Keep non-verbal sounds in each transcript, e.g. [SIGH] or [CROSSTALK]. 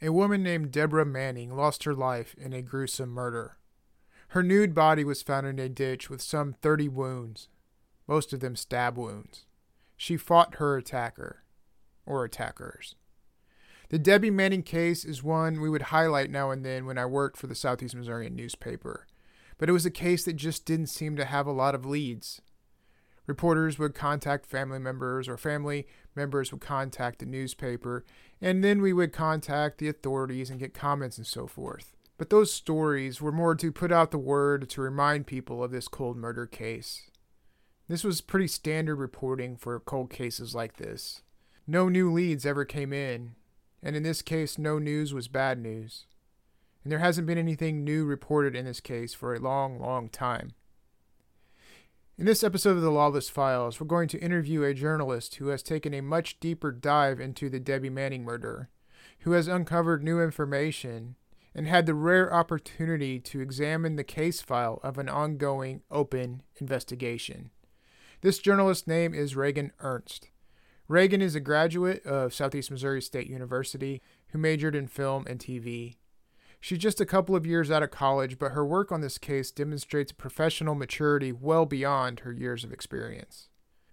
a woman named Deborah Manning lost her life in a gruesome murder. Her nude body was found in a ditch with some 30 wounds, most of them stab wounds. She fought her attacker, or attackers. The Debbie Manning case is one we would highlight now and then when I worked for the Southeast Missourian newspaper, but it was a case that just didn't seem to have a lot of leads. Reporters would contact family members, or family members would contact the newspaper, and then we would contact the authorities and get comments and so forth. But those stories were more to put out the word to remind people of this cold murder case. This was pretty standard reporting for cold cases like this. No new leads ever came in, and in this case, no news was bad news. And there hasn't been anything new reported in this case for a long, long time. In this episode of the Lawless Files, we're going to interview a journalist who has taken a much deeper dive into the Debbie Manning murder, who has uncovered new information, and had the rare opportunity to examine the case file of an ongoing, open investigation. This journalist's name is Regan Ernst. Regan is a graduate of Southeast Missouri State University who majored in film and TV. She's just a couple of years out of college, but her work on this case demonstrates professional maturity well beyond her years of experience.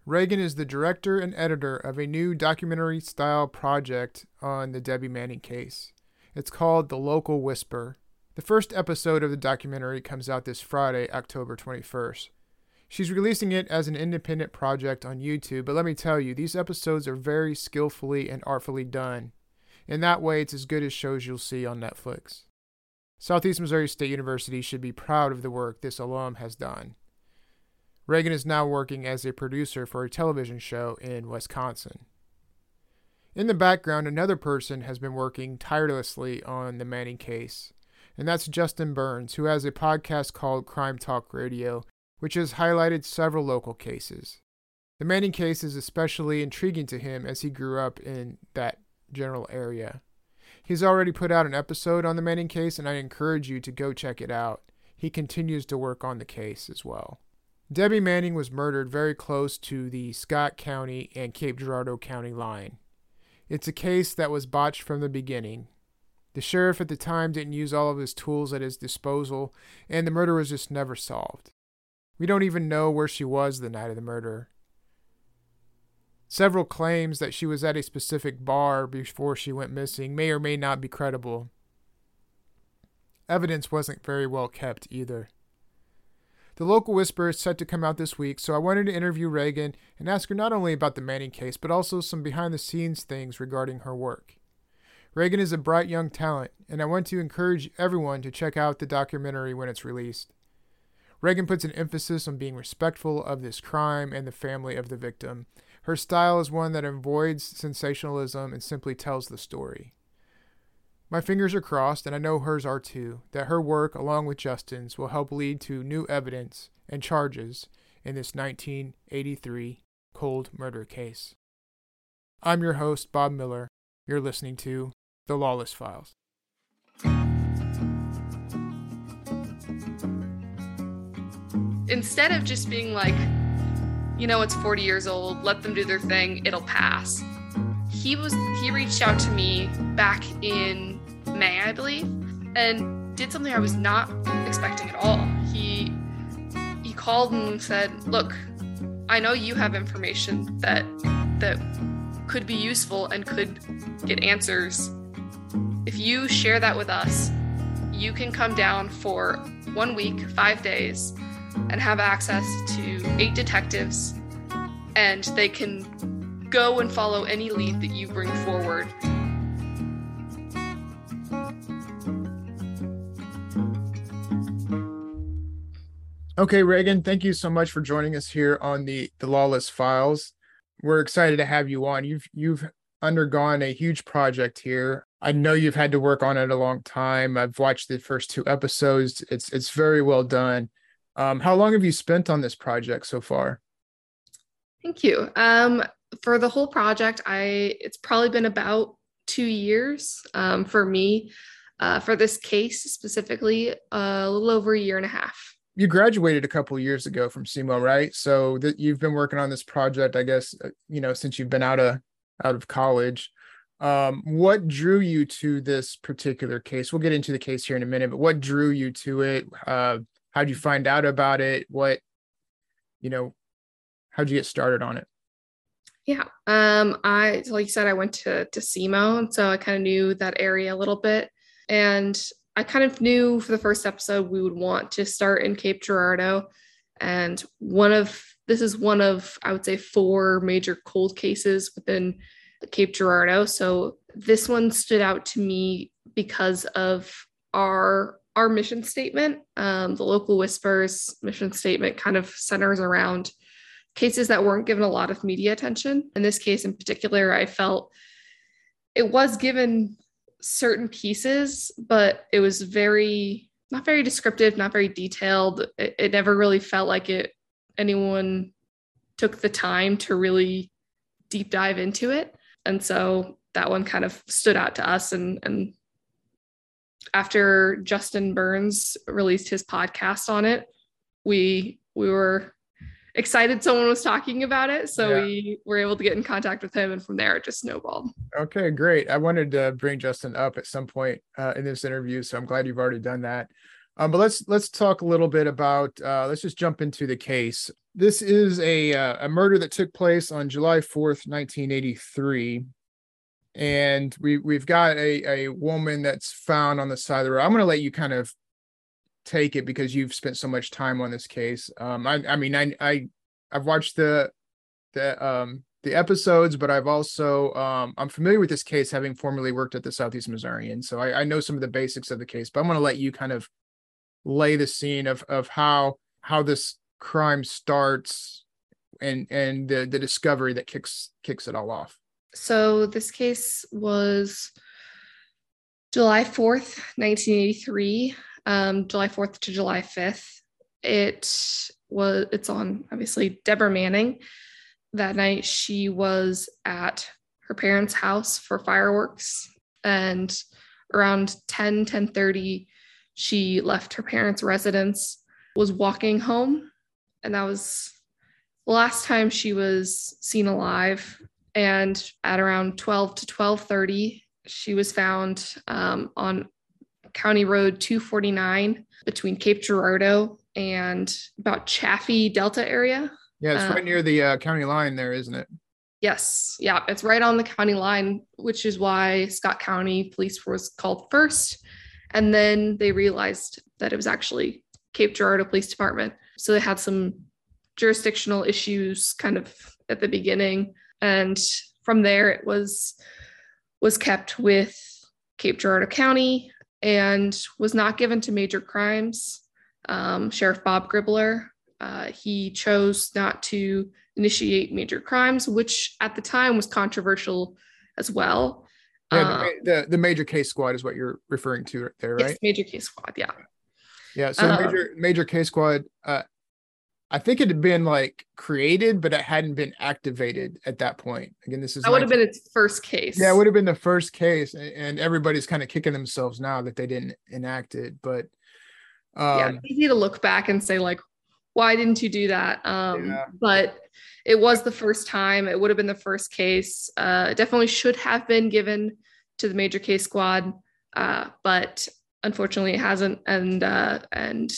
Regan is the director and editor of a new documentary style project on the Debbie Manning case. It's called The Local Whisper. The first episode of the documentary comes out this Friday, October 21st. She's releasing it as an independent project on YouTube, but let me tell you, these episodes are very skillfully and artfully done. In that way, it's as good as shows you'll see on Netflix. Southeast Missouri State University should be proud of the work this alum has done. Regan is now working as a producer for a television show in Wisconsin. In the background, another person has been working tirelessly on the Manning case, and that's Justin Burns, who has a podcast called Crime Talk Radio, which has highlighted several local cases. The Manning case is especially intriguing to him as he grew up in that general area. He's already put out an episode on the Manning case, and I encourage you to go check it out. He continues to work on the case as well. Debbie Manning was murdered very close to the Scott County and Cape Girardeau County line. It's a case that was botched from the beginning. The sheriff at the time didn't use all of his tools at his disposal, and the murder was just never solved. We don't even know where she was the night of the murder. Several claims that she was at a specific bar before she went missing may or may not be credible. Evidence wasn't very well kept either. The local whisper is set to come out this week, so I wanted to interview Regan and ask her not only about the Manning case, but also some behind the scenes things regarding her work. Regan is a bright young talent, and I want to encourage everyone to check out the documentary when it's released. Regan puts an emphasis on being respectful of this crime and the family of the victim, her style is one that avoids sensationalism and simply tells the story. My fingers are crossed, and I know hers are too, that her work, along with Justin's, will help lead to new evidence and charges in this 1983 cold murder case. I'm your host, Bob Miller. You're listening to The Lawless Files. Instead of just being like, you know, it's 40 years old, let them do their thing, it'll pass. He was he reached out to me back in May, I believe, and did something I was not expecting at all. He he called and said, "Look, I know you have information that that could be useful and could get answers. If you share that with us, you can come down for one week, 5 days and have access to eight detectives, and they can go and follow any lead that you bring forward. Okay, Regan, thank you so much for joining us here on the the Lawless Files. We're excited to have you on. You've you've undergone a huge project here. I know you've had to work on it a long time. I've watched the first two episodes. It's it's very well done. Um, how long have you spent on this project so far? Thank you. Um, for the whole project, I it's probably been about two years um, for me. Uh, for this case specifically, uh, a little over a year and a half. You graduated a couple years ago from SEMO, right? So that you've been working on this project, I guess, uh, you know, since you've been out of out of college. Um, what drew you to this particular case? We'll get into the case here in a minute, but what drew you to it? Uh, how'd you find out about it? What, you know, how'd you get started on it? Yeah. Um, I like you said, I went to to SEMO, and so I kind of knew that area a little bit. And I kind of knew for the first episode we would want to start in Cape Girardeau. And one of this is one of, I would say, four major cold cases within Cape Girardeau. So this one stood out to me because of our our mission statement. Um, the local whispers mission statement kind of centers around cases that weren't given a lot of media attention. In this case in particular, I felt it was given certain pieces, but it was very not very descriptive, not very detailed. It, it never really felt like it anyone took the time to really deep dive into it. And so that one kind of stood out to us and and after Justin Burns released his podcast on it, we we were excited someone was talking about it. So yeah. we were able to get in contact with him, and from there it just snowballed. Okay, great. I wanted to bring Justin up at some point uh, in this interview, so I'm glad you've already done that. Um, but let's let's talk a little bit about. Uh, let's just jump into the case. This is a uh, a murder that took place on July 4th, 1983. And we we've got a, a woman that's found on the side of the road. I'm gonna let you kind of take it because you've spent so much time on this case. Um, I, I mean, I, I, I've watched the, the, um, the episodes, but I've also, um, I'm familiar with this case having formerly worked at the Southeast Missourian. So I, I know some of the basics of the case, but I'm going to let you kind of lay the scene of, of how, how this crime starts and, and the, the discovery that kicks, kicks it all off. So this case was July 4th, 1983 um, July 4th to July 5th. It was it's on obviously Deborah Manning. That night she was at her parents' house for fireworks and around 10 10 30 she left her parents' residence, was walking home, and that was the last time she was seen alive. And at around 12 to 12:30, she was found um, on County Road 249 between Cape Girardeau and about Chaffee Delta area. Yeah, it's um, right near the uh, county line there, isn't it? Yes. Yeah, it's right on the county line, which is why Scott County Police was called first. And then they realized that it was actually Cape Girardeau Police Department. So they had some jurisdictional issues kind of at the beginning. And from there it was was kept with Cape Girardeau County and was not given to major crimes. Um, Sheriff Bob Gribbler uh, he chose not to initiate major crimes, which at the time was controversial as well. Yeah, the, um, the, the, major case squad is what you're referring to there, right? Yes, major case squad, yeah. Yeah, so um, major major case squad. Uh, I think it had been like created, but it hadn't been activated at that point. Again, this is that would have been its first case. Yeah, it would have been the first case, and everybody's kind of kicking themselves now that they didn't enact it. But um, yeah, easy to look back and say like, why didn't you do that? Um, yeah. But it was the first time. It would have been the first case. Uh, definitely should have been given to the major case squad, uh, but unfortunately, it hasn't. And uh, and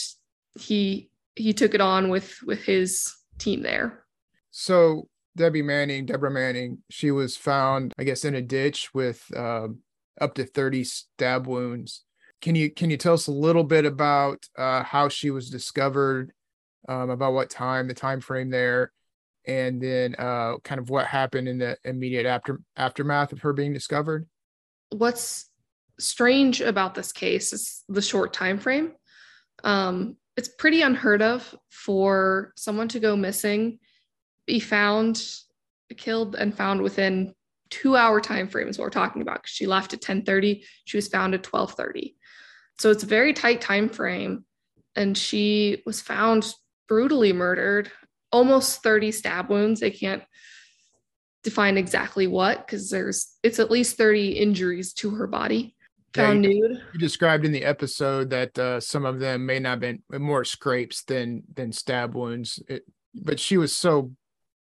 he he took it on with with his team there. So Debbie Manning, Deborah Manning, she was found, I guess, in a ditch with uh, up to 30 stab wounds. Can you can you tell us a little bit about uh, how she was discovered, um, about what time, the time frame there, and then uh, kind of what happened in the immediate after aftermath of her being discovered? What's strange about this case is the short time frame. Um, it's pretty unheard of for someone to go missing, be found, killed, and found within two hour time frame is what we're talking about she left at 10:30, she was found at 12:30. So it's a very tight time frame, and she was found brutally murdered, almost 30 stab wounds. They can't define exactly what because there's it's at least 30 injuries to her body. Found Yeah, nude. You described in the episode that uh, some of them may not have been more scrapes than than stab wounds, it, but she was so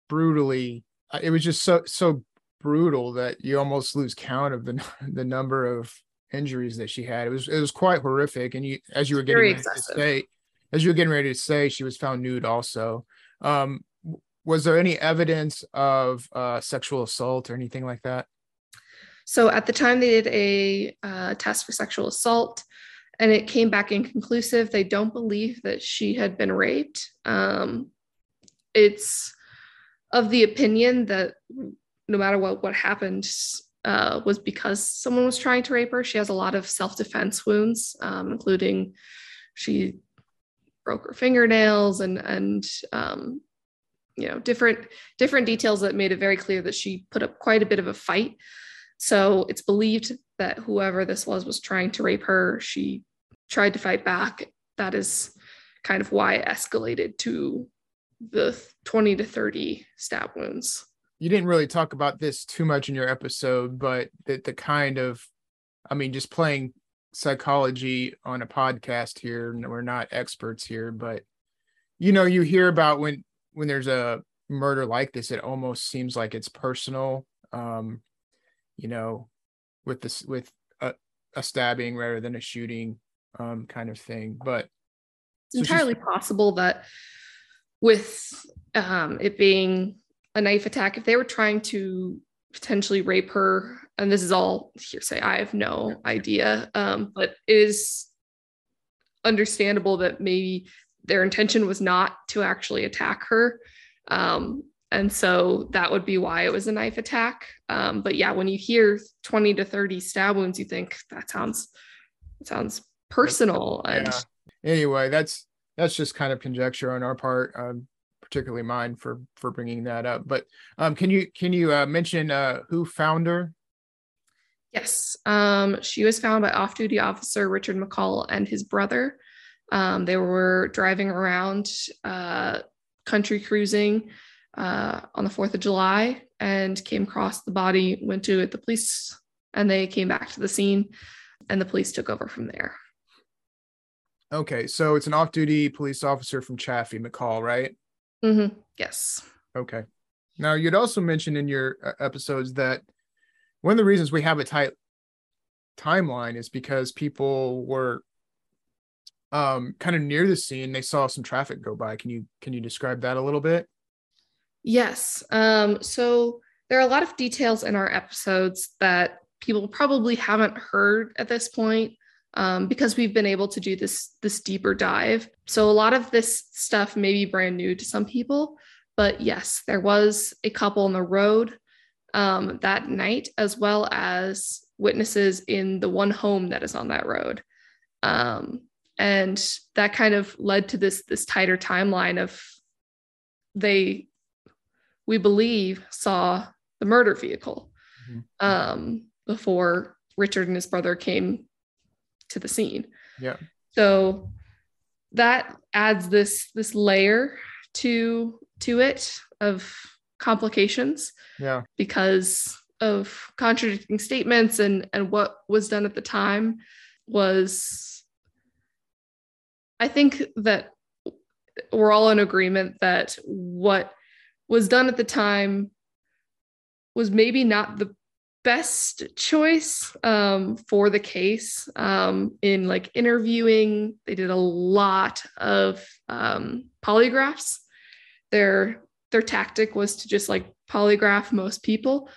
brutally. uh, It was just so so brutal that you almost lose count of the [LAUGHS] the number of injuries that she had. It was it was quite horrific. And you, as you were getting Very ready to say, as you were getting ready to say, she was found nude. Also, um, was there any evidence of uh, sexual assault or anything like that? So at the time, they did a uh, test for sexual assault, and it came back inconclusive. They don't believe that she had been raped. Um, it's of the opinion that no matter what what happened uh, was because someone was trying to rape her. She has a lot of self defense wounds, um, including she broke her fingernails and and um, you know different different details that made it very clear that she put up quite a bit of a fight. So it's believed that whoever this was was trying to rape her. She tried to fight back. That is kind of why it escalated to the 20 to 30 stab wounds. you didn't really talk about this too much in your episode, but the, the kind of, I mean, just playing psychology on a podcast here, we're not experts here, but you know, you hear about when when there's a murder like this, it almost seems like it's personal. Um, you know, with this with a, a stabbing rather than a shooting, um, kind of thing. But It's entirely possible that with um, it being a knife attack, if they were trying to potentially rape her, and this is all hearsay, I have no idea, um, but it is understandable that maybe their intention was not to actually attack her. Um, and so that would be why it was a knife attack. Um, but yeah, when you hear 20 to 30 stab wounds, you think that sounds that sounds personal and Yeah. anyway that's that's just kind of conjecture on our part um particularly mine for for bringing that up but um can you can you uh mention uh who found her Yes. Um, she was found by off duty officer Richard McCall and his brother. Um, they were driving around uh, country cruising uh, on the 4th of July and came across the body, went to the police, and they came back to the scene, and the police took over from there. okay so it's an off-duty police officer from chaffee mccall right Mm-hmm. Yes. okay now you'd also mentioned in your uh, episodes that one of the reasons we have a tight timeline is because people were um kind of near the scene they saw some traffic go by can you can you describe that a little bit Yes. Um, so there are a lot of details in our episodes that people probably haven't heard at this point um, because we've been able to do this this deeper dive. So a lot of this stuff may be brand new to some people, but yes, there was a couple on the road um, that night, as well as witnesses in the one home that is on that road. Um, and that kind of led to this this tighter timeline of they we believe saw the murder vehicle Mhm. um, before Richard and his brother came to the scene. Yeah. So that adds this this layer to to it of complications yeah because of contradicting statements and and what was done at the time was I think that we're all in agreement that what was done at the time was maybe not the best choice um, for the case. Um, in like interviewing they did a lot of um, polygraphs. Their their tactic was to just like polygraph most people.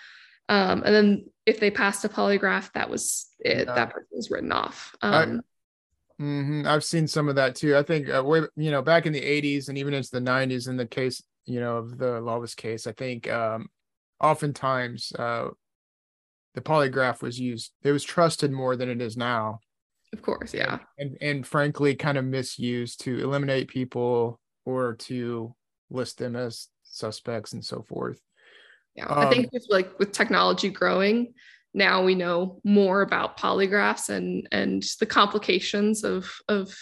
Um, and then if they passed a polygraph that was it. Yeah. that person was written off. I- um, hmm I've seen some of that too. I think uh, way, you know back in the '80s and even into the '90s, in the case you know of the Lawless case, I think um, oftentimes uh, the polygraph was used. It was trusted more than it is now, of course yeah and and frankly, kind of misused to eliminate people or to list them as suspects and so forth. Yeah, um, I think just like with technology growing, now we know more about polygraphs and and the complications of of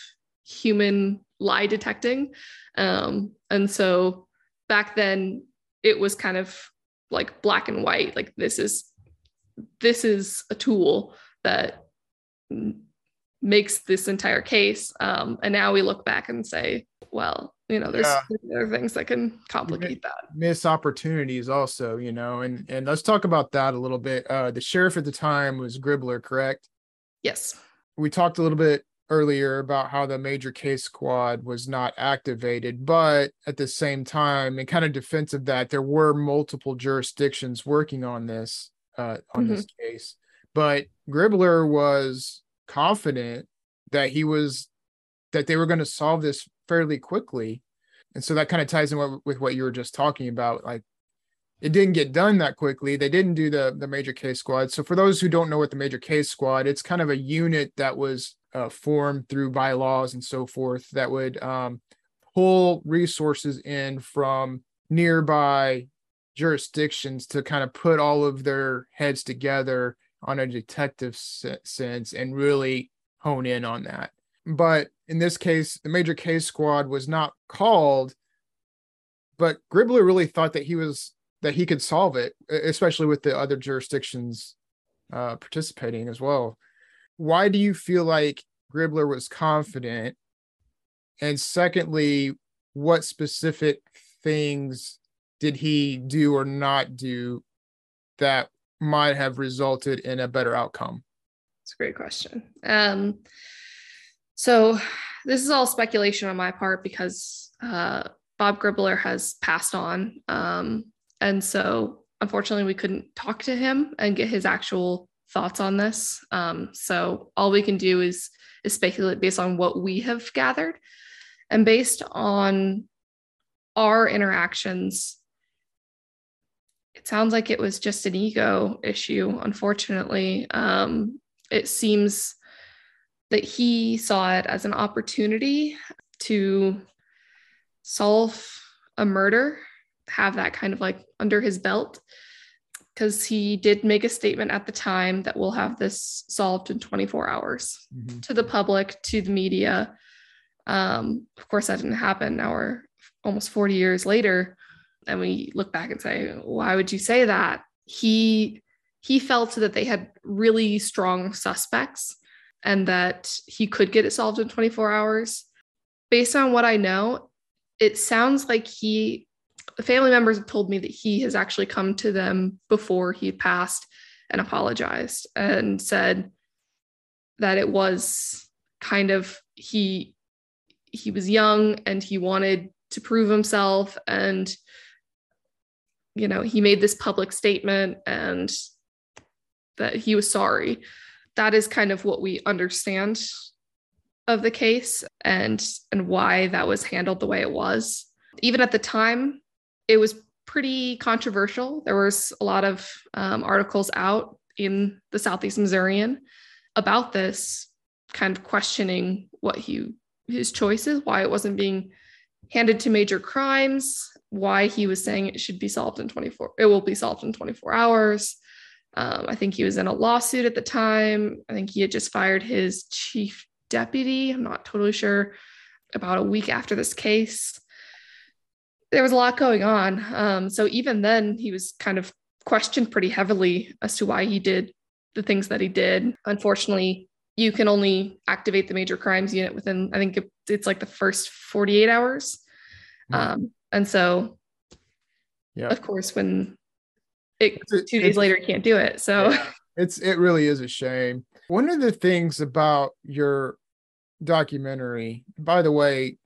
human lie detecting. Um, and so back then it was kind of like black and white. Like this is this is a tool that makes this entire case. Um, and now we look back and say, well, you know, there's, yeah. other things that can complicate that. Miss opportunities also, you know, and and let's talk about that a little bit. Uh, the sheriff at the time was gribbler correct? Yes. We talked a little bit earlier about how the major case squad was not activated, but at the same time, in kind of defense of that, there were multiple jurisdictions working on this uh, on mm-hmm. this case. But gribbler was confident that he was that they were going to solve this fairly quickly, and so that kind of ties in with what you were just talking about. Like, it didn't get done that quickly. They didn't do the the major case squad. So for those who don't know what the major case squad, it's kind of a unit that was uh, formed through bylaws and so forth that would um, pull resources in from nearby jurisdictions to kind of put all of their heads together on a detective sense and really hone in on that. But in this case, the major case squad was not called, but Gribler really thought that he was that he could solve it, especially with the other jurisdictions uh, participating as well why do you feel like Gribler was confident? And secondly, what specific things did he do or not do that might have resulted in a better outcome? It's a great question. Um, so this is all speculation on my part because uh, Bob Gribler has passed on. Um, and so unfortunately, we couldn't talk to him and get his actual thoughts on this. Um, so all we can do is is speculate based on what we have gathered, and based on our interactions. It sounds like it was just an ego issue. Unfortunately, um, it seems that he saw it as an opportunity to solve a murder, have that kind of like under his belt because he did make a statement at the time that we'll have this solved in 24 hours mm-hmm. to the public, to the media. Um, of course, that didn't happen. Now we're almost 40 years later, and we look back and say, "Why would you say that?" He he felt that they had really strong suspects, and that he could get it solved in 24 hours. Based on what I know, it sounds like he family members have told me that he has actually come to them before he passed and apologized and said that it was kind of he he was young and he wanted to prove himself and you know he made this public statement and that he was sorry. That is kind of what we understand of the case and and why that was handled the way it was. Even at the time it was pretty controversial. There was a lot of um, articles out in the Southeast Missourian about this, kind of questioning what he his choices, why it wasn't being handed to major crimes, why he was saying it should be solved in 24. It will be solved in 24 hours. Um, I think he was in a lawsuit at the time. I think he had just fired his chief deputy. I'm not totally sure. About a week after this case, there was a lot going on. Um, so even then, he was kind of questioned pretty heavily as to why he did the things that he did. Unfortunately, you can only activate the major crimes unit within, I think it's like the first 48 hours. Mm-hmm. Um, and so, yeah, of course, when it two days later, you can't do it. So yeah, it's, it really is a shame. One of the things about your documentary, by the way,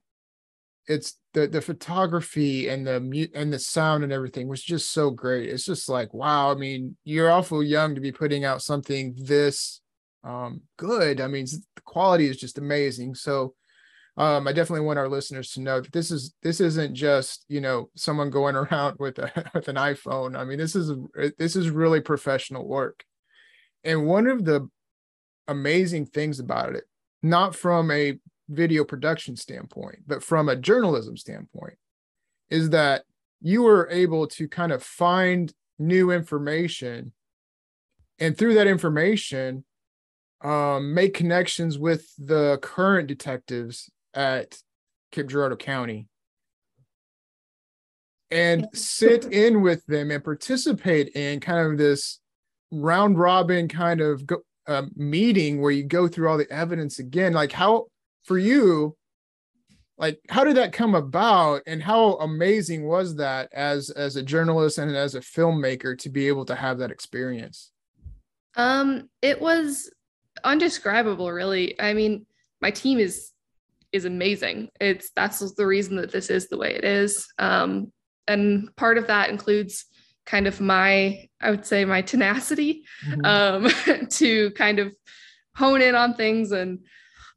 it's the the photography and the mute and the sound and everything was just so great. It's just like wow. I mean, you're awful young to be putting out something this um, good. I mean, the quality is just amazing. So um, I definitely want our listeners to know that this is this isn't just you know someone going [LAUGHS] around with a with an iPhone. I mean, this is this is really professional work. And one of the amazing things about it, not from a video production standpoint, but from a journalism standpoint, is that you were able to kind of find new information and through that information um, make connections with the current detectives at Cape Girardeau County and sit [LAUGHS] in with them and participate in kind of this round robin kind of go, uh, meeting where you go through all the evidence again. Like how for you like how did that come about and how amazing was that as as a journalist and as a filmmaker to be able to have that experience? Um it was undescribable really. I mean my team is is amazing. It's that's the reason that this is the way it is. Um and part of that includes kind of my i would say my tenacity mm-hmm. um, [LAUGHS] to kind of hone in on things and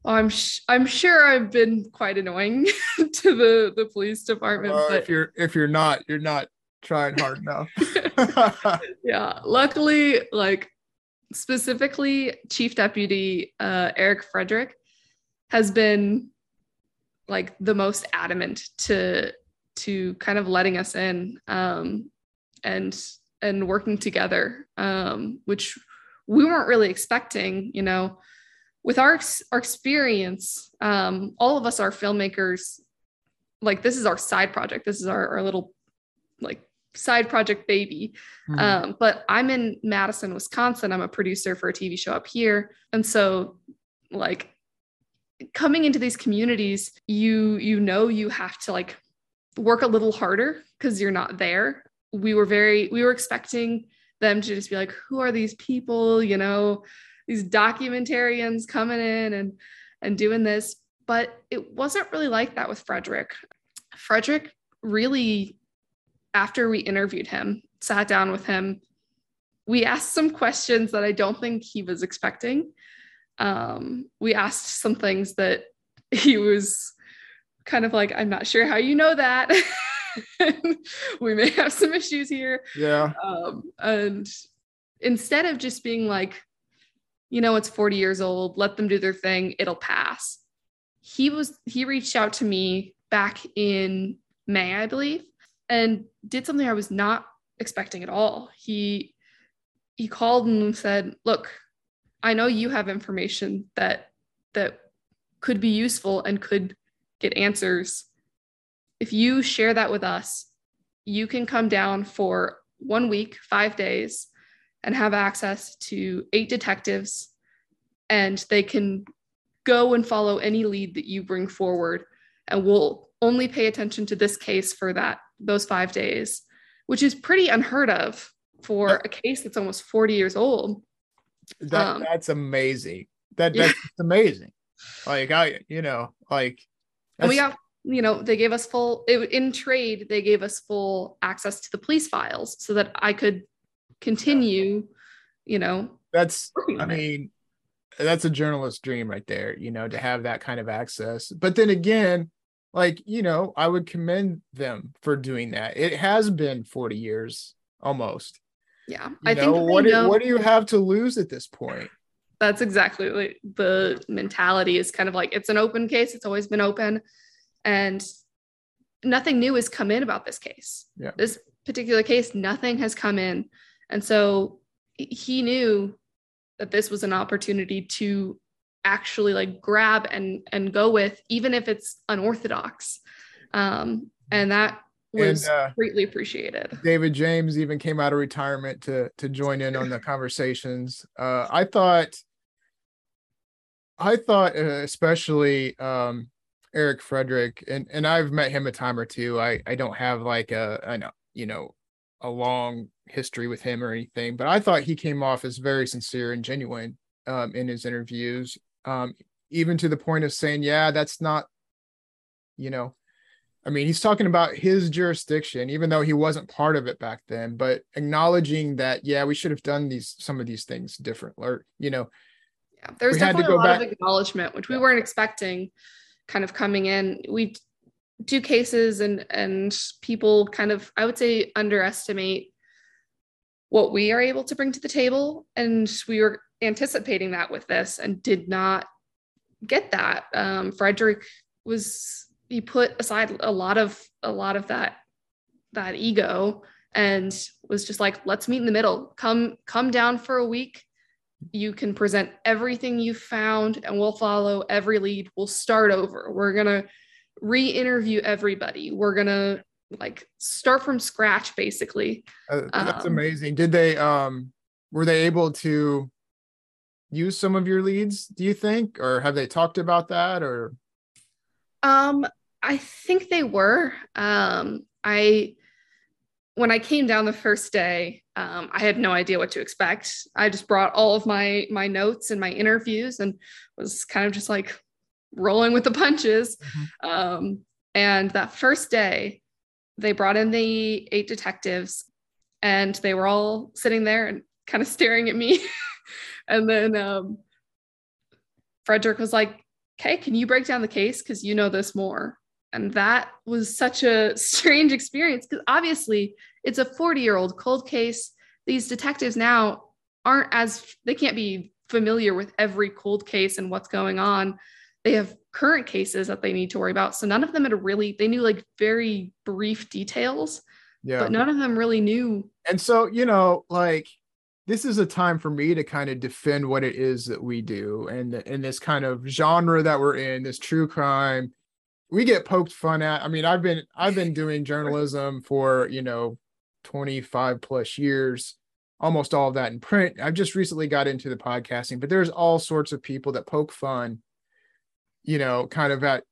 i'm sh- i'm sure i've been quite annoying [LAUGHS] to the the police department uh, but if you're if you're not you're not trying hard enough [LAUGHS] [LAUGHS] yeah luckily like specifically chief deputy uh, eric frederick has been like the most adamant to to kind of letting us in um, and and working together, um, which we weren't really expecting. You know, with our our experience, um, all of us are filmmakers. Like this is our side project. This is our, our little like side project baby. Mm-hmm. Um, but I'm in Madison, Wisconsin. I'm a producer for a TV show up here, and so like coming into these communities, you you know you have to like work a little harder because you're not there. We were very, we were expecting them to just be like, who are these people? You know, these documentarians coming in and and doing this. But it wasn't really like that with Frederick. Frederick really, after we interviewed him, sat down with him, we asked some questions that I don't think he was expecting. Um, we asked some things that [LAUGHS] he was kind of like, I'm not sure how you know that. [LAUGHS] we may have some issues here. Yeah. Um, and instead of just being like, you know, it's 40 years old, let them do their thing, it'll pass. He was, he reached out to me back in May, I believe, and did something I was not expecting at all. He, he called and said, look, I know you have information that, that could be useful and could get answers. If you share that with us, you can come down for one week, five days, and have access to eight detectives, and they can go and follow any lead that you bring forward. And we'll only pay attention to this case for that those five days, which is pretty unheard of for a case that's almost 40 years old. That, um, that's amazing. That that's yeah. amazing. Like I, you know, like and we got, you know, they gave us full in trade. They gave us full access to the police files so that I could continue, you know. That's, I mean, that's a journalist dream right there. You know, to have that kind of access. But then again, like you know, I would commend them for doing that. It has been forty years almost. Yeah, you I know, think what do, what do you have to lose at this point? that's exactly like the mentality is kind of like it's an open case it's always been open and nothing new has come in about this case yeah. this particular case nothing has come in and so he knew that this was an opportunity to actually like grab and and go with even if it's unorthodox um and that was and, uh, greatly appreciated. David James even came out of retirement to to join in on the conversations. Uh, I thought, I thought uh, especially um, Eric Frederick, and and I've met him a time or two. I I don't have like a I know you know a long history with him or anything, but I thought he came off as very sincere and genuine um, in his interviews, um, even to the point of saying, "Yeah, that's not." You know, I mean, he's talking about his jurisdiction, even though he wasn't part of it back then, but acknowledging that, yeah, we should have done these some of these things different, or you know, yeah, there's definitely a lot back. of acknowledgement, which we weren't expecting, kind of coming in. We do cases, and and people kind of, I would say, underestimate what we are able to bring to the table, and we were anticipating that with this, and did not get that. Um, Frederick was he put aside a lot of a lot of that that ego and was just like, let's meet in the middle. Come, come down for a week. You can present everything you found and we'll follow every lead. We'll start over. We're gonna re-interview everybody. We're gonna like start from scratch basically. Uh, that's Um, amazing. Did they um were they able to use some of your leads, do you think? Or have they talked about that or Um, I think they were. Um, I when I came down the first day, um, I had no idea what to expect. I just brought all of my my notes and my interviews and was kind of just like rolling with the punches. Um, and that first day, they brought in the eight detectives, and they were all sitting there and kind of staring at me. [LAUGHS] and then um, Frederick was like, okay, can you break down the case? Because you know this more. And that was such a [LAUGHS] strange experience because obviously it's a 40 year old cold case. These detectives now aren't as, they can't be familiar with every cold case and what's going on. They have current cases that they need to worry about. So none of them had really, they knew like very brief details, yeah. but none of them really knew. And so, you know, like this is a time for me to kind of defend what it is that we do and in this kind of genre that we're in, this true crime. We get poked fun at. I mean, I've been I've been doing [LAUGHS] journalism for, you know, 25 plus years, almost all of that in print. I've just recently got into the podcasting, but there's all sorts of people that poke fun, you know, kind of at,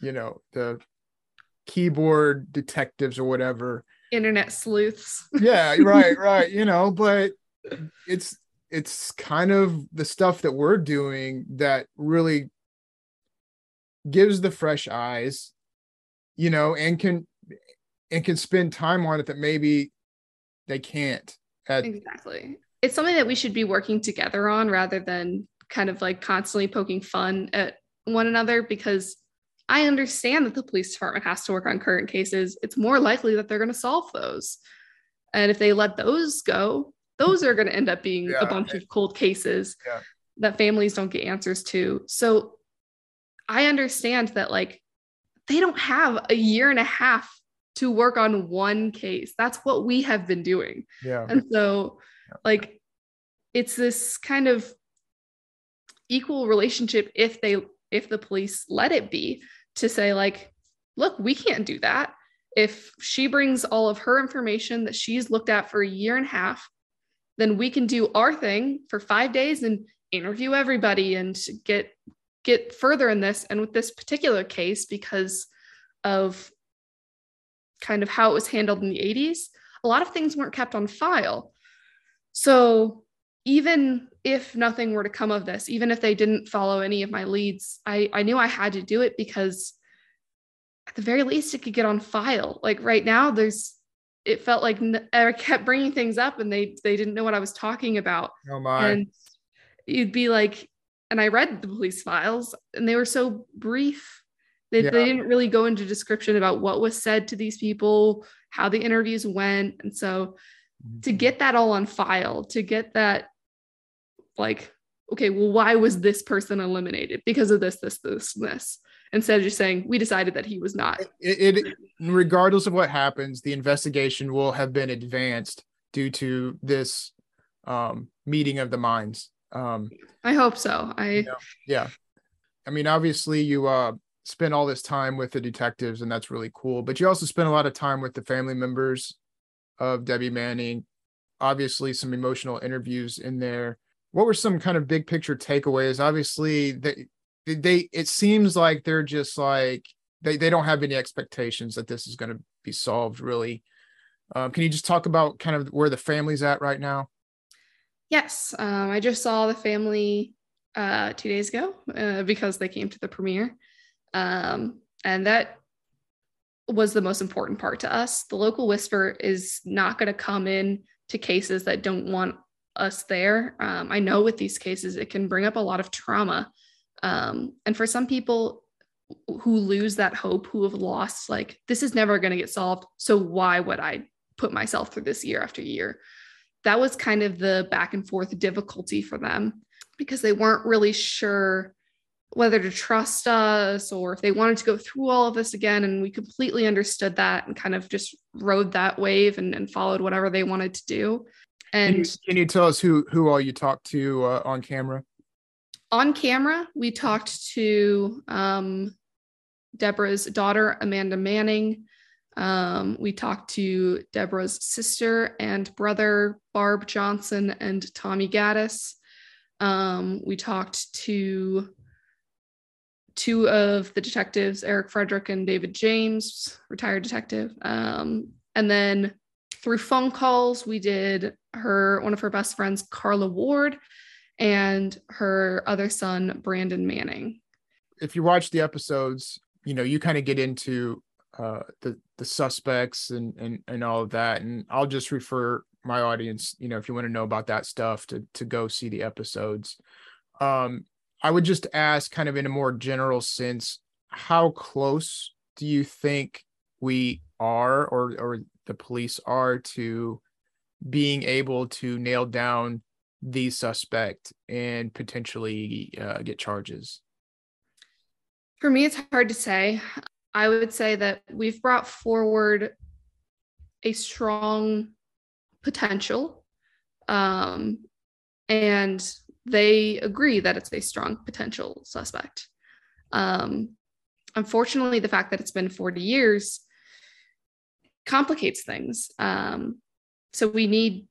you know, the keyboard detectives or whatever Internet sleuths. yeah right [LAUGHS] right you know but it's it's kind of the stuff that we're doing that really gives the fresh eyes you know and can and can spend time on it that maybe they can't at, Exactly. It's something that we should be working together on rather than kind of like constantly poking fun at one another because I understand that the police department has to work on current cases. It's more likely that they're going to solve those. And if they let those go, those are going to end up being Yeah. a bunch of cold cases Yeah. that families don't get answers to. So I understand that like they don't have a year and a half to work on one case. That's what we have been doing. yeah And so, like, it's this kind of equal relationship if they, if the police let it be to say, like, look, we can't do that. If she brings all of her information that she's looked at for a year and a half, then we can do our thing for five days and interview everybody and get get further in this. And with this particular case, because of kind of how it was handled in the 80s, a lot of things weren't kept on file. So even if nothing were to come of this, even if they didn't follow any of my leads, I, I knew I had to do it because at the very least it could get on file. Like right now, there's it felt like I kept bringing things up and they they didn't know what I was talking about. oh my And you'd be like, and I read the police files and they were so brief. They, Yeah. they didn't really go into description about what was said to these people, how the interviews went. And so to mm-hmm. get that all on file, to get that, like, okay, well, why was this person eliminated? Because of this, this, this, this. Instead of just saying, we decided that he was not. it, it regardless of what happens the investigation will have been advanced due to this um meeting of the minds um I hope so. I, Yeah. yeah i mean obviously you uh spend all this time with the detectives and that's really cool but you also spend a lot of time with the family members of debbie manning obviously some emotional interviews in there what were some kind of big picture takeaways? Obviously they they it seems like they're just like they, they don't have any expectations that this is going to be solved really. Um, can you just talk about kind of where the family's at right now? Yes, um, I just saw the family uh, two days ago uh, because they came to the premiere, um, and that was the most important part to us. The local whisper is not going to come in to cases that don't want us there. Um, I know with these cases it can bring up a lot of trauma, um, and for some people who lose that hope, who have lost, like this is never going to get solved. So why would I put myself through this year after year? that was kind of the back and forth difficulty for them because they weren't really sure whether to trust us or if they wanted to go through all of this again. And we completely understood that and kind of just rode that wave and, and followed whatever they wanted to do. And can you, can you tell us who who all you talked to uh, on camera? On camera, we talked to um, Deborah's daughter, Amanda Manning. Um, we talked to Deborah's sister and brother, Barb Johnson and Tommy Gaddis. Um, we talked to two of the detectives, Eric Frederick and David James, retired detective. Um, and then through phone calls, we did her one of her best friends, Carla Ward, and her other son, Brandon Manning. If you watch the episodes, you know you kind of get into uh, the the suspects and and and all of that, and I'll just refer my audience, you know, if you want to know about that stuff, to to go see the episodes. Um, I would just ask, kind of in a more general sense, how close do you think we are, or or the police are, to being able to nail down the suspect and potentially uh, get charges? For me, it's hard to say. I would say that we've brought forward a strong potential um, and they agree that it's a strong potential suspect. Um, unfortunately, the fact that it's been 40 years complicates things. Um, so we need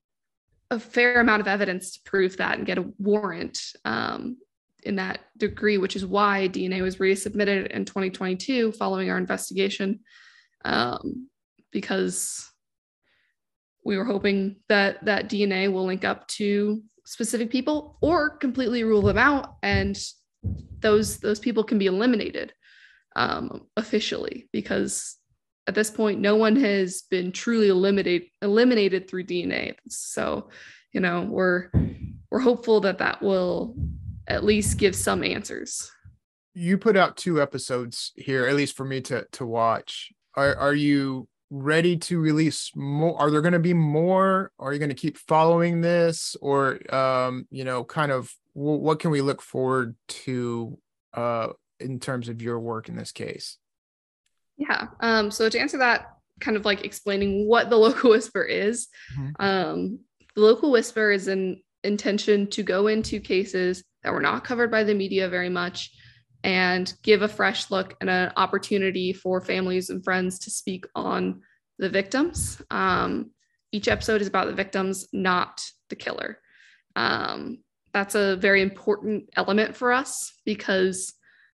a fair amount of evidence to prove that and get a warrant um, in that degree, which is why DNA was resubmitted in 2022 following our investigation, um, because we were hoping that that DNA will link up to specific people or completely rule them out and those those people can be eliminated um, officially because at this point no one has been truly eliminated eliminated through DNA so you know we're we're hopeful that that will at least give some answers. You put out two episodes here at least for me to to watch. Are are you ready to release more are there going to be more? Are you going to keep following this? Or um you know kind of what can we look forward to uh in terms of your work in this case yeah um so to answer that kind of like explaining what the [LAUGHS] local whisper is mm-hmm. um the local whisper is an intention to go into cases that were not covered by the media very much and give a fresh look and an opportunity for families and friends to speak on the victims. Um, each episode is about the victims, not the killer. Um, that's a very important element for us because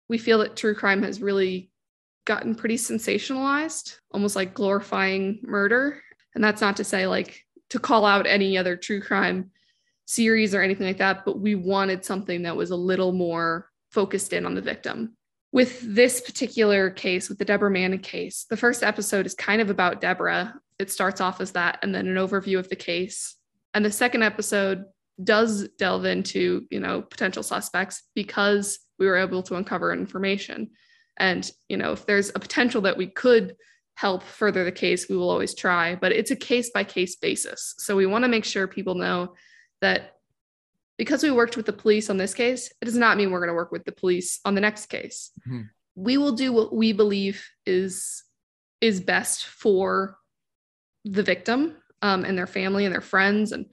we feel that true crime has really gotten pretty sensationalized, almost like glorifying murder. And that's not to say like to call out any other true crime series or anything like that, but we wanted something that was a little more focused in on the victim. With this particular case, with the Deborah Manning case, the first episode is kind of about Deborah. It starts off as that, and then an overview of the case. And the second episode does delve into, you know, potential suspects because we were able to uncover information. And, you know, if there's a potential that we could help further the case, we will always try, but it's a case by case basis. So we want to make sure people know that because we worked with the police on this case, it does not mean we're going to work with the police on the next case. Mm-hmm. We will do what we believe is is best for the victim um, and their family and their friends, and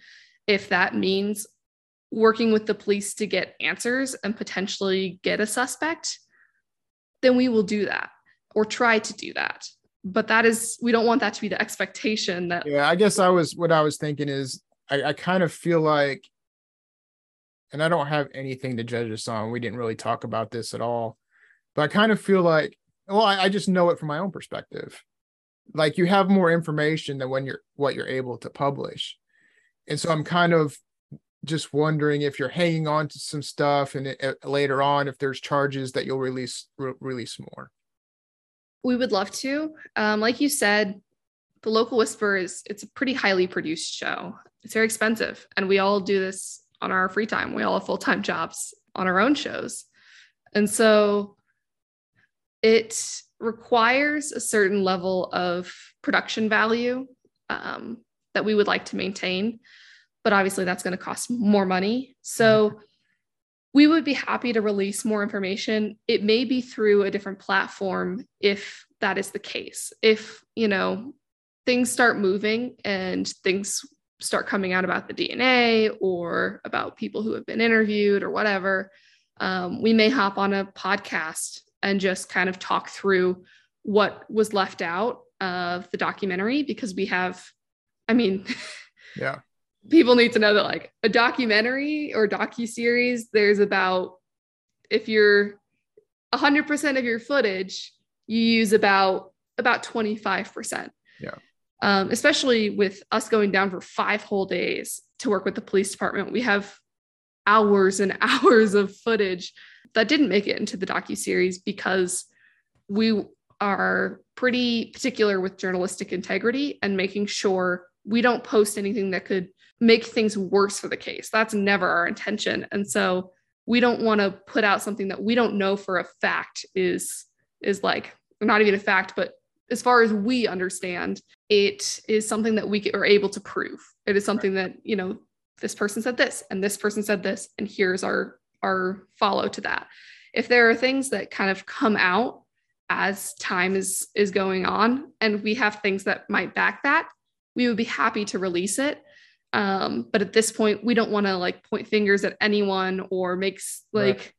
if that means working with the police to get answers and potentially get a suspect, then we will do that or try to do that. But that is, we don't want that to be the expectation that. Yeah, I guess I was, what I was thinking is, I, I kind of feel like and I don't have anything to judge us on. We didn't really talk about this at all, but I kind of feel like, well, I, I just know it from my own perspective. Like you have more information than when you're what you're able to publish, and so I'm kind of just wondering if you're hanging on to some stuff, and it, later on, if there's charges that you'll release re- release more. We would love to. Um, like you said, the local whisper is it's a pretty highly produced show. It's very expensive, and we all do this on our free time. We all have full time jobs on our own shows. And so it requires a certain level of production value um, that we would like to maintain. But obviously, that's going to cost more money. So we would be happy to release more information. It may be through a different platform if that is the case. If, you know, things start moving and things start coming out about the DNA or about people who have been interviewed or whatever, um, we may hop on a podcast and just kind of talk through what was left out of the documentary because we have, I mean, [LAUGHS] yeah people need to know that like a documentary or docu series there's about if you're 100% of your footage you use about about 25% yeah. Um, especially with us going down for five whole days to work with the police department we have hours and [LAUGHS] hours of footage that didn't make it into the docu series because we are pretty particular with journalistic integrity and making sure we don't post anything that could make things worse for the case. That's never our intention. And so we don't want to put out something that we don't know for a fact is is like not even a fact, but as far as we understand, it is something that we are able to prove. It is something that, you know, this person said this and this person said this and here's our our follow to that. If there are things that kind of come out as time is is going on and we have things that might back that, we would be happy to release it um but at this point we don't want to like point fingers at anyone or makes like right.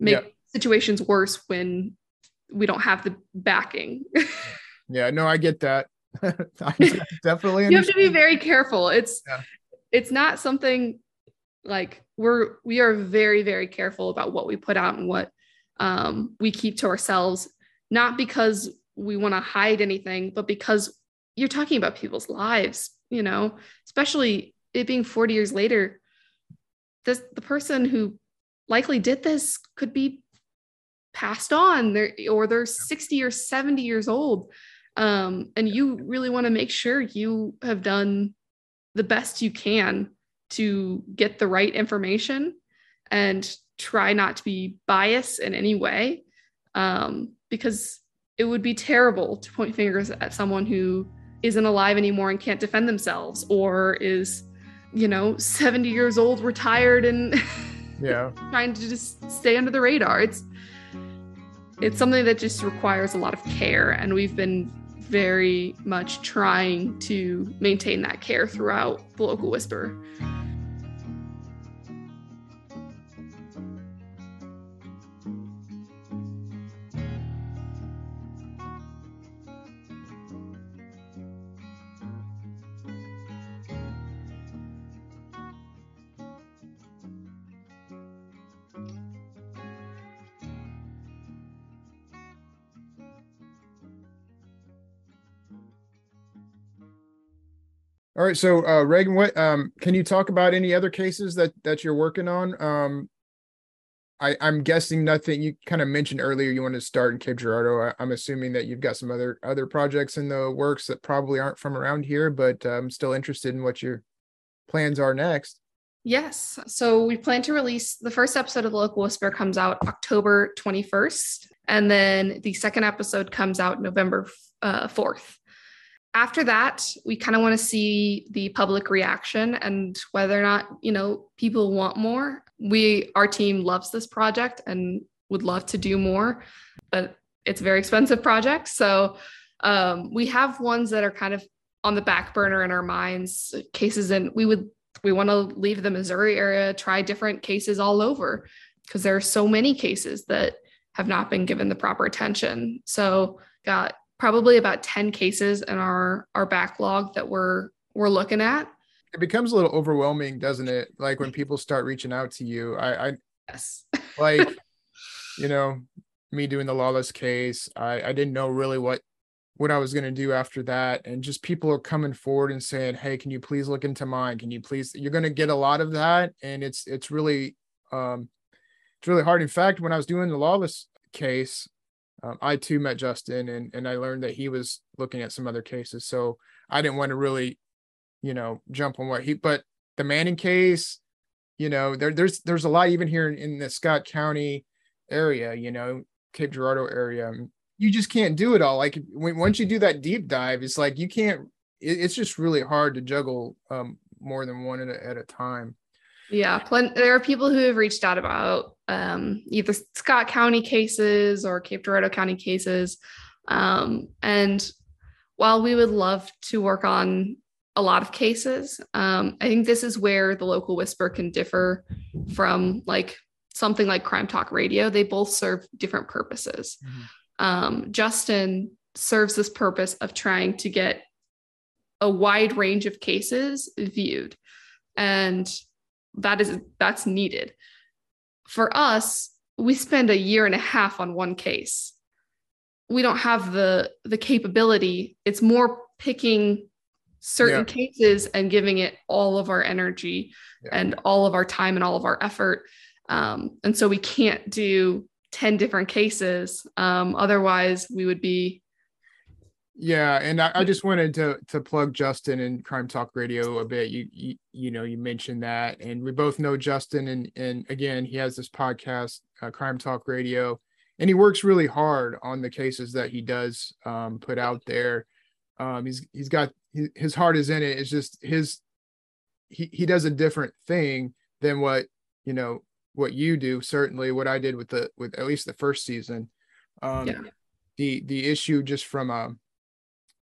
make yeah. situations worse when we don't have the backing [LAUGHS] yeah no i get that [LAUGHS] I definitely you have to be very careful it's yeah. it's not something like we're we are very very careful about what we put out and what um, we keep to ourselves not because we want to hide anything but because you're talking about people's lives you know, especially it being 40 years later, this the person who likely did this could be passed on. There or they're 60 or 70 years old. Um, and you really want to make sure you have done the best you can to get the right information and try not to be biased in any way um, because it would be terrible to point fingers at someone who isn't alive anymore and can't defend themselves or is you know 70 years old retired and [LAUGHS] yeah. trying to just stay under the radar. It's it's something that just requires a lot of care and we've been very much trying to maintain that care throughout the local whisper right, so uh, Regan, what um, can you talk about any other cases that that you're working on? Um, I, I'm guessing nothing. You kind of mentioned earlier you want to start in Cape Girardeau. I, am assuming that you've got some other other projects in the works that probably aren't from around here, but uh, I'm still interested in what your plans are next. Yes. So we plan to release the first episode of the Local Whisper comes out October 21st, and then the second episode comes out November uh, 4th after that, we kind of want to see the public reaction and whether or not, you know, people want more. We, our team loves this project and would love to do more, but it's very expensive project. So um, we have ones that are kind of on the back burner in our minds, cases, and we would, we want to leave the Missouri area, try different cases all over because there are so many cases that have not been given the proper attention. So got probably about 10 cases in our our backlog that we're we're looking at. It becomes a little overwhelming doesn't it? Like when people start reaching out to you i i yes. [LAUGHS] like [LAUGHS] you know me doing the lawless case i i didn't know really what what i was going to do after that. And just people are coming forward and saying hey can you please look into mine? Can you please you're going to get a lot of that and it's it's really um it's really hard. In fact when i was doing the lawless case um, I too met Justin and and I learned that he was looking at some other cases. So I didn't want to really, you know, jump on what he. But the Manning case, you know, there there's there's a lot even here in, in the Scott County area, you know, Cape Girardeau area. You just can't do it all. Like when once you do that deep dive, it's like you can't. It, it's just really hard to juggle um, more than one at a, at a time. Yeah, there are people who have reached out about um, either Scott County cases or Cape Girardeau County cases. Um, and while we would love to work on a lot of cases, um, I think this is where the local whisper can differ from like something like Crime Talk Radio. They both serve different purposes. Um, Justin serves this purpose of trying to get a wide range of cases viewed. And that is that's needed. For us, we spend a year and a half on one case. We don't have the the capability. It's more picking certain Yeah. cases and giving it all of our energy Yeah. and all of our time and all of our effort. Um, and so we can't do 10 different cases. Um, otherwise, we would be Yeah, and I, I just wanted to to plug Justin and Crime Talk Radio a bit. You, you you know you mentioned that, and we both know Justin, and and again he has this podcast, uh, Crime Talk Radio, and he works really hard on the cases that he does um, put out there. Um, he's he's got his, his heart is in it. It's just his he he does a different thing than what you know what you do. Certainly, what I did with the with at least the first season. Um, Yeah. The the issue just from a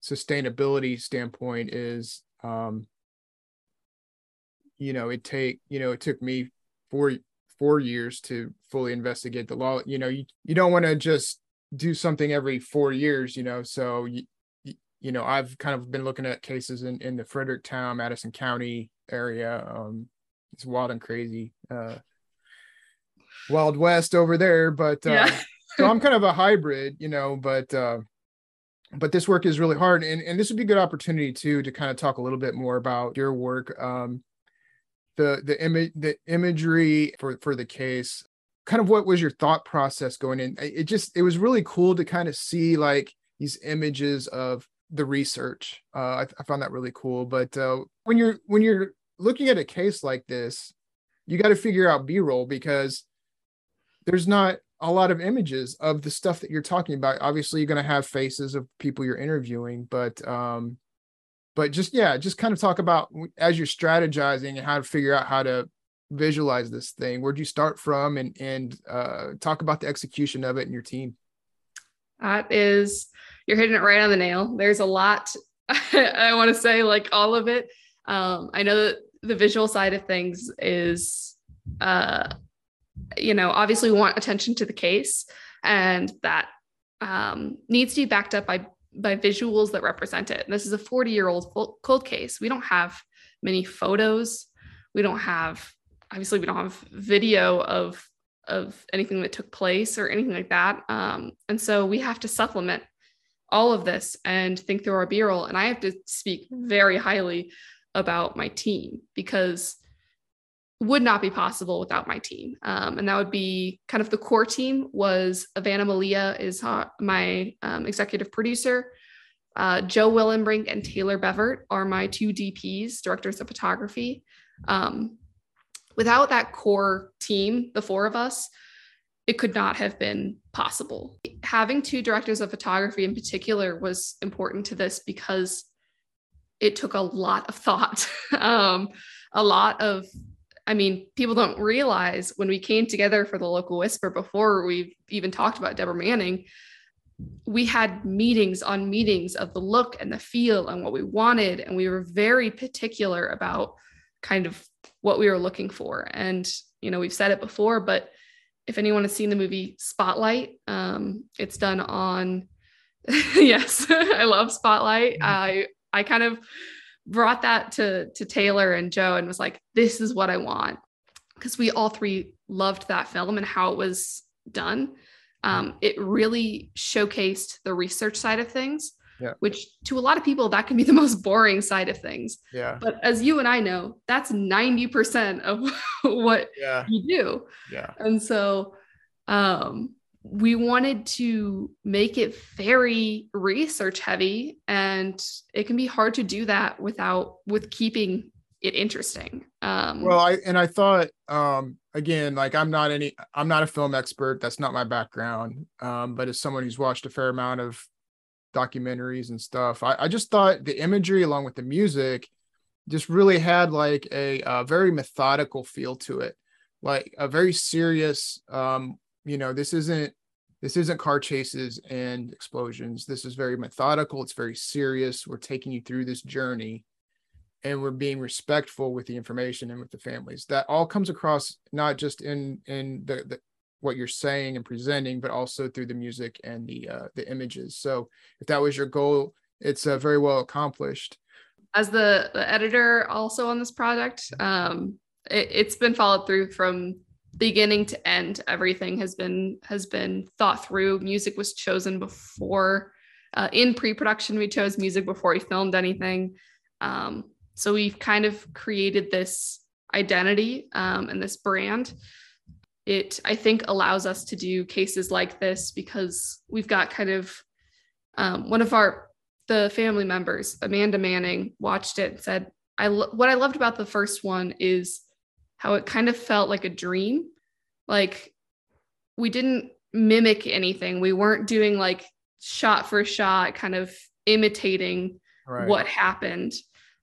sustainability standpoint is um you know it take you know it took me four four years to fully investigate the law you know you, you don't want to just do something every four years you know so you, you know i've kind of been looking at cases in in the fredericktown madison county area um it's wild and crazy uh wild west over there but uh, Yeah. so i'm kind of a hybrid you know but uh but this work is really hard and, and this would be a good opportunity too to kind of talk a little bit more about your work um the the image the imagery for for the case. Kind of what was your thought process going in? It just it was really cool to kind of see like these images of the research. Uh i, I found that really cool but uh when you're when you're looking at a case like this you got to figure out b-roll because there's not a lot of images of the stuff that you're talking about. Obviously, you're going to have faces of people you're interviewing, but um, but just yeah, just kind of talk about as you're strategizing and how to figure out how to visualize this thing. Where'd you start from, and and uh, talk about the execution of it and your team. That is, you're hitting it right on the nail. There's a lot [LAUGHS] I want to say, like all of it. Um, I know that the visual side of things is, uh, you know, obviously we want attention to the case, and that um, needs to be backed up by by visuals that represent it. And this is a 40 year old cold case. We don't have many photos. We don't have, obviously, we don't have video of of anything that took place or anything like that. Um, and so we have to supplement all of this and think through our B-roll. And I have to speak very highly about my team because would not be possible without my team. Um, and that would be kind of the core team was Ivana Malia is my um, executive producer. Uh, Joe Willenbrink and Taylor Bevert are my two DPs, directors of photography. Um, without that core team, the four of us, it could not have been possible. Having two directors of photography in particular was important to this because it took a lot of thought, [LAUGHS] um, a lot of I mean, people don't realize when we came together for the local whisper before we even talked about Deborah Manning, we had meetings on meetings of the look and the feel and what we wanted. And we were very particular about kind of what we were looking for. And, you know, we've said it before, but if anyone has seen the movie Spotlight, um, it's done on, [LAUGHS] yes, [LAUGHS] I love Spotlight. I, I kind of, brought that to to Taylor and Joe and was like, this is what I want. Because we all three loved that film and how it was done. Um, it really showcased the research side of things, Yeah. which to a lot of people, that can be the [LAUGHS] most boring side of things. Yeah. But as you and I know, that's 90% of [LAUGHS] what Yeah. you do. Yeah. And so um, we wanted to make it very research heavy and it can be hard to do that without with keeping it interesting. Um, Well, I and I thought um again, like I'm not any I'm not a film expert. That's not my background. Um, but as someone who's watched a fair amount of documentaries and stuff, I, I just thought the imagery along with the music just really had like a, a very methodical feel to it, like a very serious. Um, you know, this isn't this isn't car chases and explosions. This is very methodical. It's very serious. We're taking you through this journey and we're being respectful with the information and with the families. That all comes across not just in in the, the what you're saying and presenting, but also through the music and the uh, the images. So if that was your goal, it's uh, very well accomplished. As the, the editor also on this project, um, it, has been followed through from beginning to end. Everything has been has been thought through. Music was chosen before. Uh, in pre-production, we chose music before we filmed anything. Um, so we've kind of created this identity um, and this brand it i think allows us to do cases like this because we've got kind of um, one of our the family members amanda manning watched it and said i lo- what i loved about the first one is how it kind of felt like a dream. Like we didn't mimic anything. We weren't doing like shot for shot kind of imitating right. what happened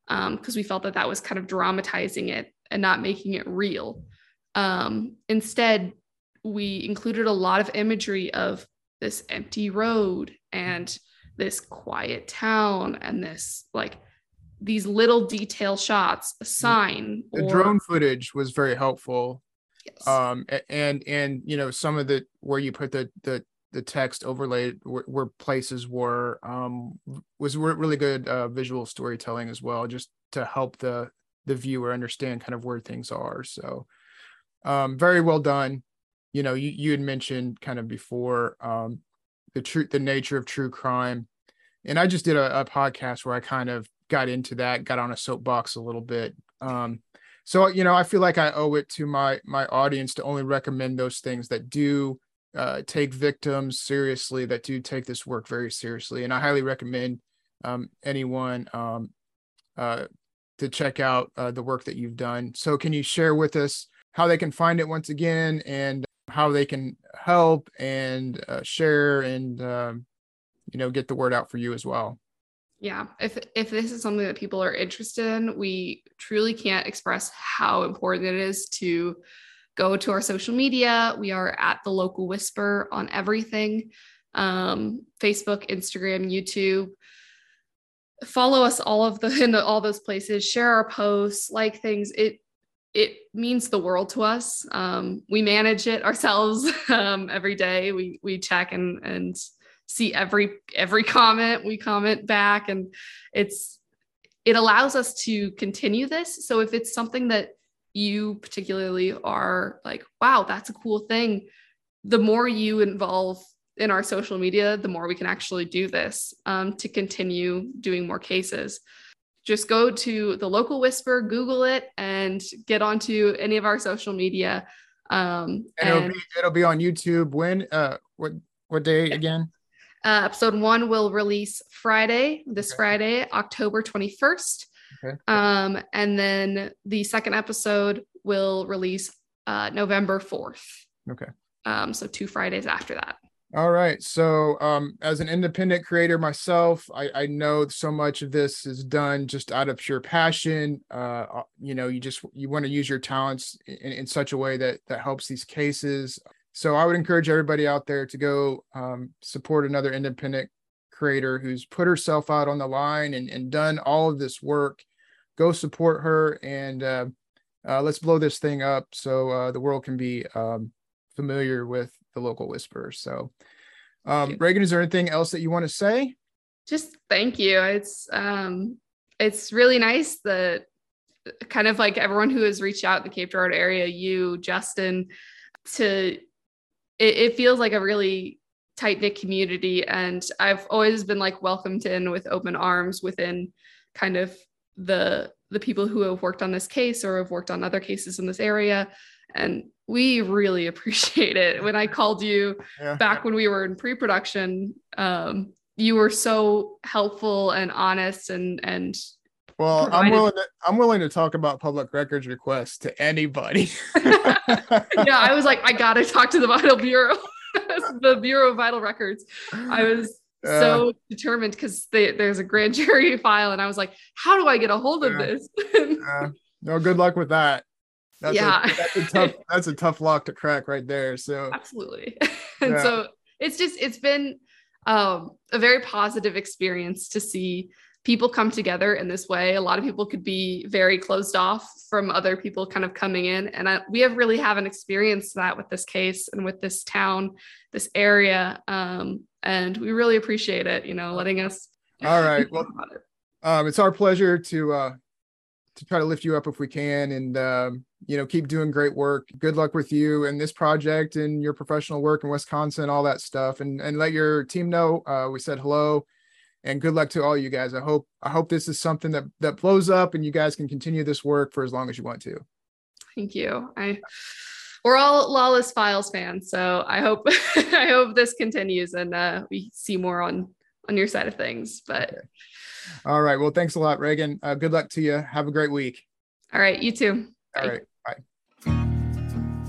because um, we felt that that was kind of dramatizing it and not making it real. Um, instead, we included a lot of imagery of this empty road and this quiet town and this like these little detail shots, a sign. The or, drone footage was very helpful. Yes. Um, and and you know some of the where you put the the the text overlaid where, where places were um was really good uh, visual storytelling as well, just to help the the viewer understand kind of where things are. So um, very well done. You know, you, you had mentioned kind of before um, the truth, the nature of true crime. And I just did a, a, podcast where I kind of got into that, got on a soapbox a little bit. Um, so, you know, I feel like I owe it to my, my audience to only recommend those things that do uh, take victims seriously, that do take this work very seriously. And I highly recommend um, anyone um, uh, to check out uh, the work that you've done. So, can you share with us how they can find it once again and how they can help and uh, share and um, you know get the word out for you as well yeah if if this is something that people are interested in we truly can't express how important it is to go to our social media we are at the local whisper on everything um, facebook instagram youtube follow us all of the [LAUGHS] in all those places share our posts like things it it means the world to us. Um, we manage it ourselves [LAUGHS] um, every day. We we check and and see every every comment. We comment back, and it's it allows us to continue this. So if it's something that you particularly are like, wow, that's a cool thing. The more you involve in our social media, the more we can actually do this um, to continue doing more cases just go to the local whisper google it and get onto any of our social media um, and, it'll, be, it'll be on youtube when uh what what day again uh, episode one will release friday this okay. friday october 21st okay. um, and then the second episode will release uh, november 4th okay um, so two fridays after that all right. So, um, as an independent creator myself, I, I know so much of this is done just out of pure passion. Uh, you know, you just you want to use your talents in, in such a way that that helps these cases. So, I would encourage everybody out there to go um, support another independent creator who's put herself out on the line and, and done all of this work. Go support her and uh, uh, let's blow this thing up so uh, the world can be um, familiar with the local whisperers. So, um, Regan, is there anything else that you want to say? Just thank you. It's um, it's really nice that kind of like everyone who has reached out in the Cape Girardeau area, you, Justin, to it, it feels like a really tight knit community, and I've always been like welcomed in with open arms within kind of the the people who have worked on this case or have worked on other cases in this area and we really [LAUGHS] appreciate it. When I called you yeah. back when we were in pre-production, um, you were so helpful and honest and and well, provided- I'm willing to I'm willing to talk about public records requests to anybody. [LAUGHS] yeah, I was like, I gotta talk to the Vital Bureau, [LAUGHS] the Bureau of Vital Records. I was Uh, so determined because there's a grand [LAUGHS] jury file, and I was like, "How do I get a hold of Yeah. this?" no, good luck with that. That's Yeah. a, that's a tough that's a tough lock to crack right there. So Absolutely. and Yeah. so it's just it's been um, a very positive experience to see people come together in this way. A lot of people could be very closed off from other people kind of coming in, and I, we have really haven't experienced that with this case and with this town, this area, um, and we really appreciate it. You know, letting us. All right. [LAUGHS] Well, about it. um, it's our pleasure to uh, to try to lift you up if we can, and um, you know, keep doing great work. Good luck with you and this project and your professional work in Wisconsin, all that stuff, and and let your team know uh, we said hello, and good luck to all you guys. I hope I hope this is something that that blows up, and you guys can continue this work for as long as you want to. Thank you. I we're all lawless files fans, so I hope [LAUGHS] I hope this continues and uh, we see more on on your side of things. But All right. Well, thanks a lot, Regan. Uh, good luck to you. Have a great week. all right, you too. All Bye. right. Bye.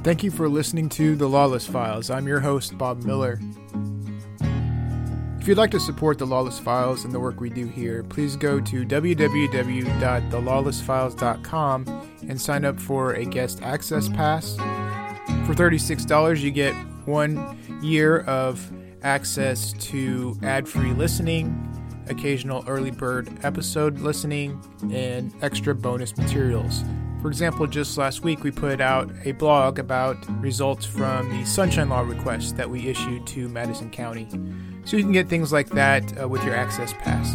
Thank you for listening to The Lawless Files. I'm your host, Bob Miller. If you'd like to support The Lawless Files and the work we do here, please go to www.thelawlessfiles.com and sign up for a guest access pass. For $36, you get one year of access to ad free listening, occasional early bird episode listening, and extra bonus materials. For example, just last week we put out a blog about results from the Sunshine Law request that we issued to Madison County. So you can get things like that uh, with your Access Pass.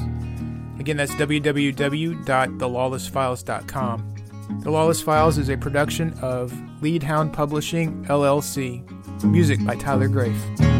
Again, that's www.thelawlessfiles.com. The Lawless Files is a production of Leadhound Publishing, LLC. Music by Tyler Grafe.